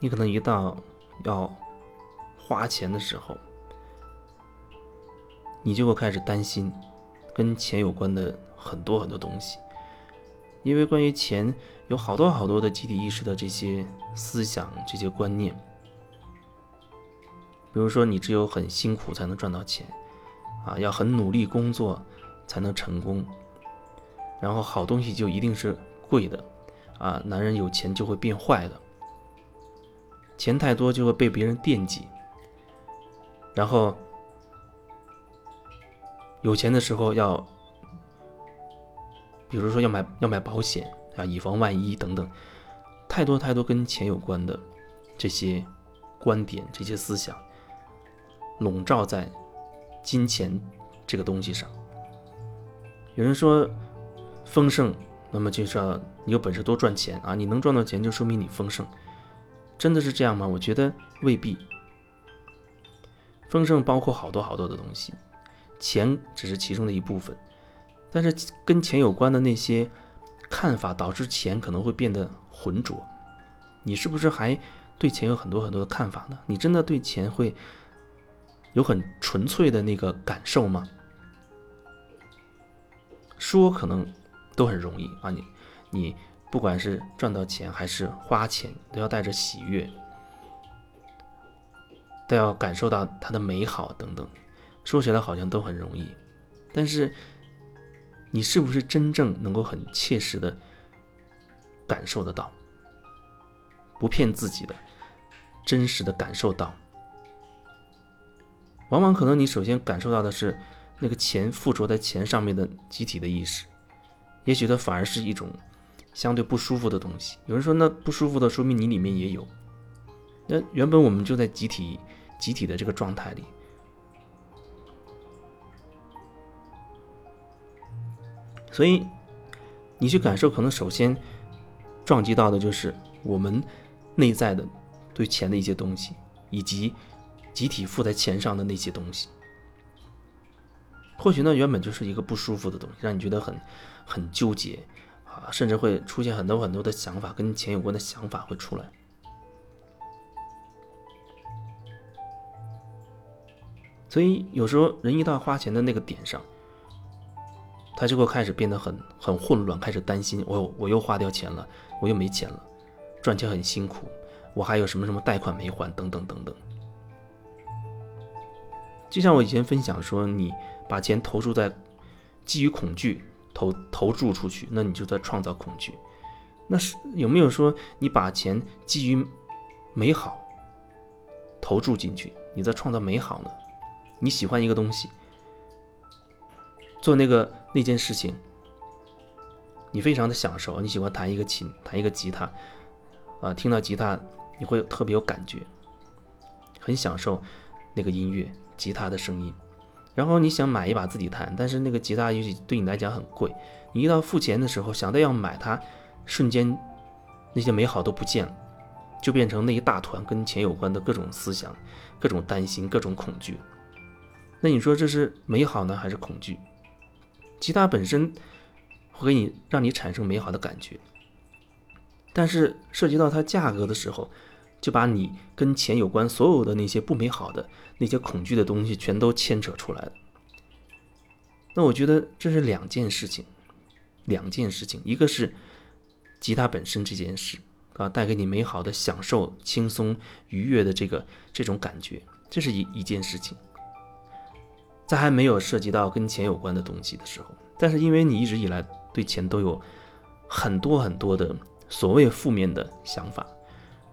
你可能一到要花钱的时候，你就会开始担心跟钱有关的很多很多东西，因为关于钱有好多好多的集体意识的这些思想、这些观念。比如说，你只有很辛苦才能赚到钱，啊，要很努力工作才能成功，然后好东西就一定是贵的，啊，男人有钱就会变坏的，钱太多就会被别人惦记，然后有钱的时候要，比如说要买要买保险啊，以防万一等等，太多太多跟钱有关的这些观点、这些思想。笼罩在金钱这个东西上。有人说丰盛，那么就是要你有本事多赚钱啊！你能赚到钱，就说明你丰盛。真的是这样吗？我觉得未必。丰盛包括好多好多的东西，钱只是其中的一部分。但是跟钱有关的那些看法，导致钱可能会变得浑浊。你是不是还对钱有很多很多的看法呢？你真的对钱会？有很纯粹的那个感受吗？说可能都很容易啊，你你不管是赚到钱还是花钱，都要带着喜悦，都要感受到它的美好等等。说起来好像都很容易，但是你是不是真正能够很切实的感受得到？不骗自己的，真实的感受到。往往可能你首先感受到的是那个钱附着在钱上面的集体的意识，也许它反而是一种相对不舒服的东西。有人说，那不舒服的说明你里面也有。那原本我们就在集体集体的这个状态里，所以你去感受，可能首先撞击到的就是我们内在的对钱的一些东西，以及。集体附在钱上的那些东西，或许呢原本就是一个不舒服的东西，让你觉得很很纠结啊，甚至会出现很多很多的想法，跟钱有关的想法会出来。所以有时候人一到花钱的那个点上，他就会开始变得很很混乱，开始担心我我又花掉钱了，我又没钱了，赚钱很辛苦，我还有什么什么贷款没还，等等等等。就像我以前分享说，你把钱投注在基于恐惧投投注出去，那你就在创造恐惧。那是有没有说你把钱基于美好投注进去，你在创造美好呢？你喜欢一个东西，做那个那件事情，你非常的享受。你喜欢弹一个琴，弹一个吉他，啊，听到吉他你会特别有感觉，很享受那个音乐。吉他的声音，然后你想买一把自己弹，但是那个吉他也许对你来讲很贵。你一到付钱的时候，想到要买它，瞬间那些美好都不见了，就变成那一大团跟钱有关的各种思想、各种担心、各种恐惧。那你说这是美好呢，还是恐惧？吉他本身会给你让你产生美好的感觉，但是涉及到它价格的时候。就把你跟钱有关所有的那些不美好的、那些恐惧的东西全都牵扯出来了。那我觉得这是两件事情，两件事情，一个是吉他本身这件事啊，带给你美好的享受、轻松愉悦的这个这种感觉，这是一一件事情。在还没有涉及到跟钱有关的东西的时候，但是因为你一直以来对钱都有很多很多的所谓负面的想法。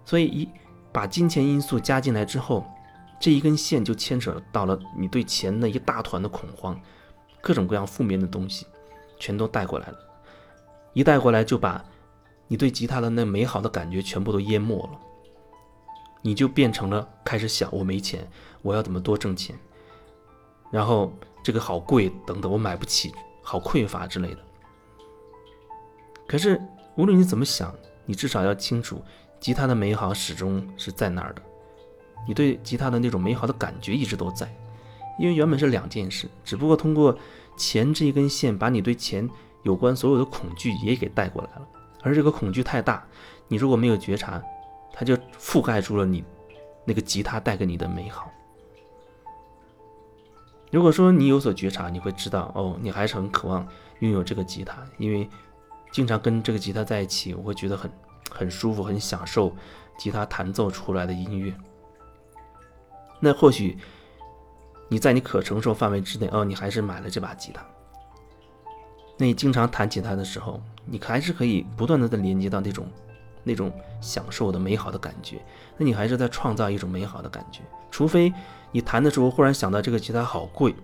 所以一把金钱因素加进来之后，这一根线就牵扯到了你对钱那一大团的恐慌，各种各样负面的东西，全都带过来了。一带过来就把你对吉他的那美好的感觉全部都淹没了。你就变成了开始想我没钱，我要怎么多挣钱，然后这个好贵等等，我买不起，好匮乏之类的。可是无论你怎么想，你至少要清楚。吉他的美好始终是在那儿的，你对吉他的那种美好的感觉一直都在，因为原本是两件事，只不过通过钱这一根线，把你对钱有关所有的恐惧也给带过来了。而这个恐惧太大，你如果没有觉察，它就覆盖住了你那个吉他带给你的美好。如果说你有所觉察，你会知道哦，你还是很渴望拥有这个吉他，因为经常跟这个吉他在一起，我会觉得很很舒服，很享受吉他弹奏出来的音乐。那或许你在你可承受范围之内，哦，你还是买了这把吉他。那你经常弹吉他的时候，你还是可以不断的在连接到那种那种享受的美好的感觉。那你还是在创造一种美好的感觉，除非。你弹的时候忽然想到这个吉他好贵，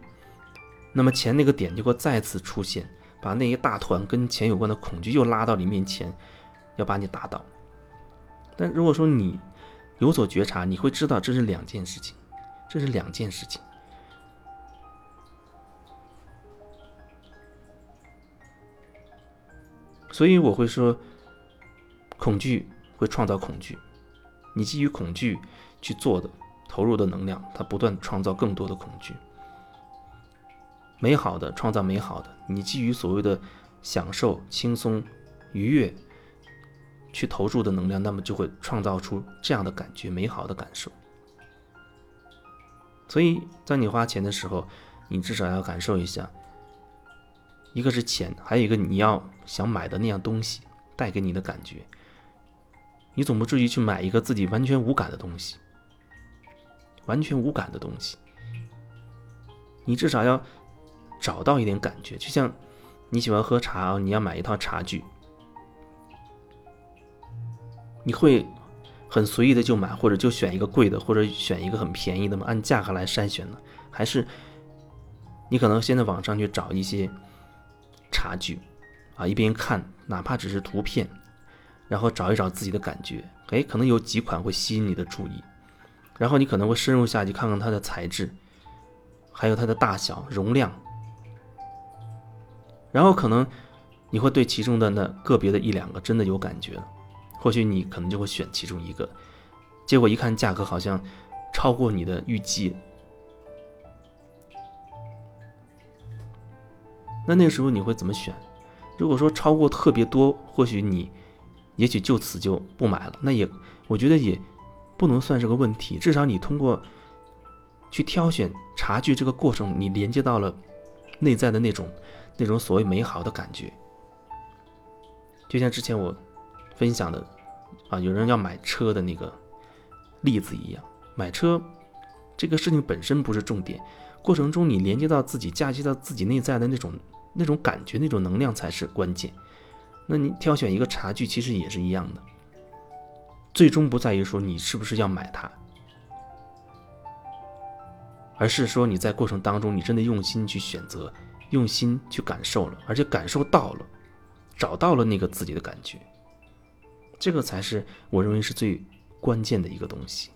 那么钱那个点就会再次出现，把那一大团跟钱有关的恐惧又拉到你面前，要把你打倒。但如果说你有所觉察，你会知道这是两件事情，这是两件事情。所以我会说，恐惧会创造恐惧，你基于恐惧去做的。投入的能量，它不断创造更多的恐惧。美好的创造美好的，你基于所谓的享受、轻松、愉悦去投入的能量，那么就会创造出这样的感觉，美好的感受。所以在你花钱的时候，你至少要感受一下，一个是钱，还有一个你要想买的那样东西带给你的感觉。你总不至于去买一个自己完全无感的东西。完全无感的东西，你至少要找到一点感觉。就像你喜欢喝茶啊，你要买一套茶具，你会很随意的就买，或者就选一个贵的，或者选一个很便宜的吗？按价格来筛选呢？还是你可能先在网上去找一些茶具啊，一边看，哪怕只是图片，然后找一找自己的感觉，哎，可能有几款会吸引你的注意。然后你可能会深入下去看看它的材质，还有它的大小、容量，然后可能你会对其中的那个别的一两个真的有感觉，或许你可能就会选其中一个，结果一看价格好像超过你的预计，那那个时候你会怎么选？如果说超过特别多，或许你也许就此就不买了，那也我觉得也。不能算是个问题，至少你通过去挑选茶具这个过程，你连接到了内在的那种那种所谓美好的感觉。就像之前我分享的啊，有人要买车的那个例子一样，买车这个事情本身不是重点，过程中你连接到自己、嫁接到自己内在的那种那种感觉、那种能量才是关键。那你挑选一个茶具，其实也是一样的。最终不在于说你是不是要买它，而是说你在过程当中你真的用心去选择，用心去感受了，而且感受到了，找到了那个自己的感觉，这个才是我认为是最关键的一个东西。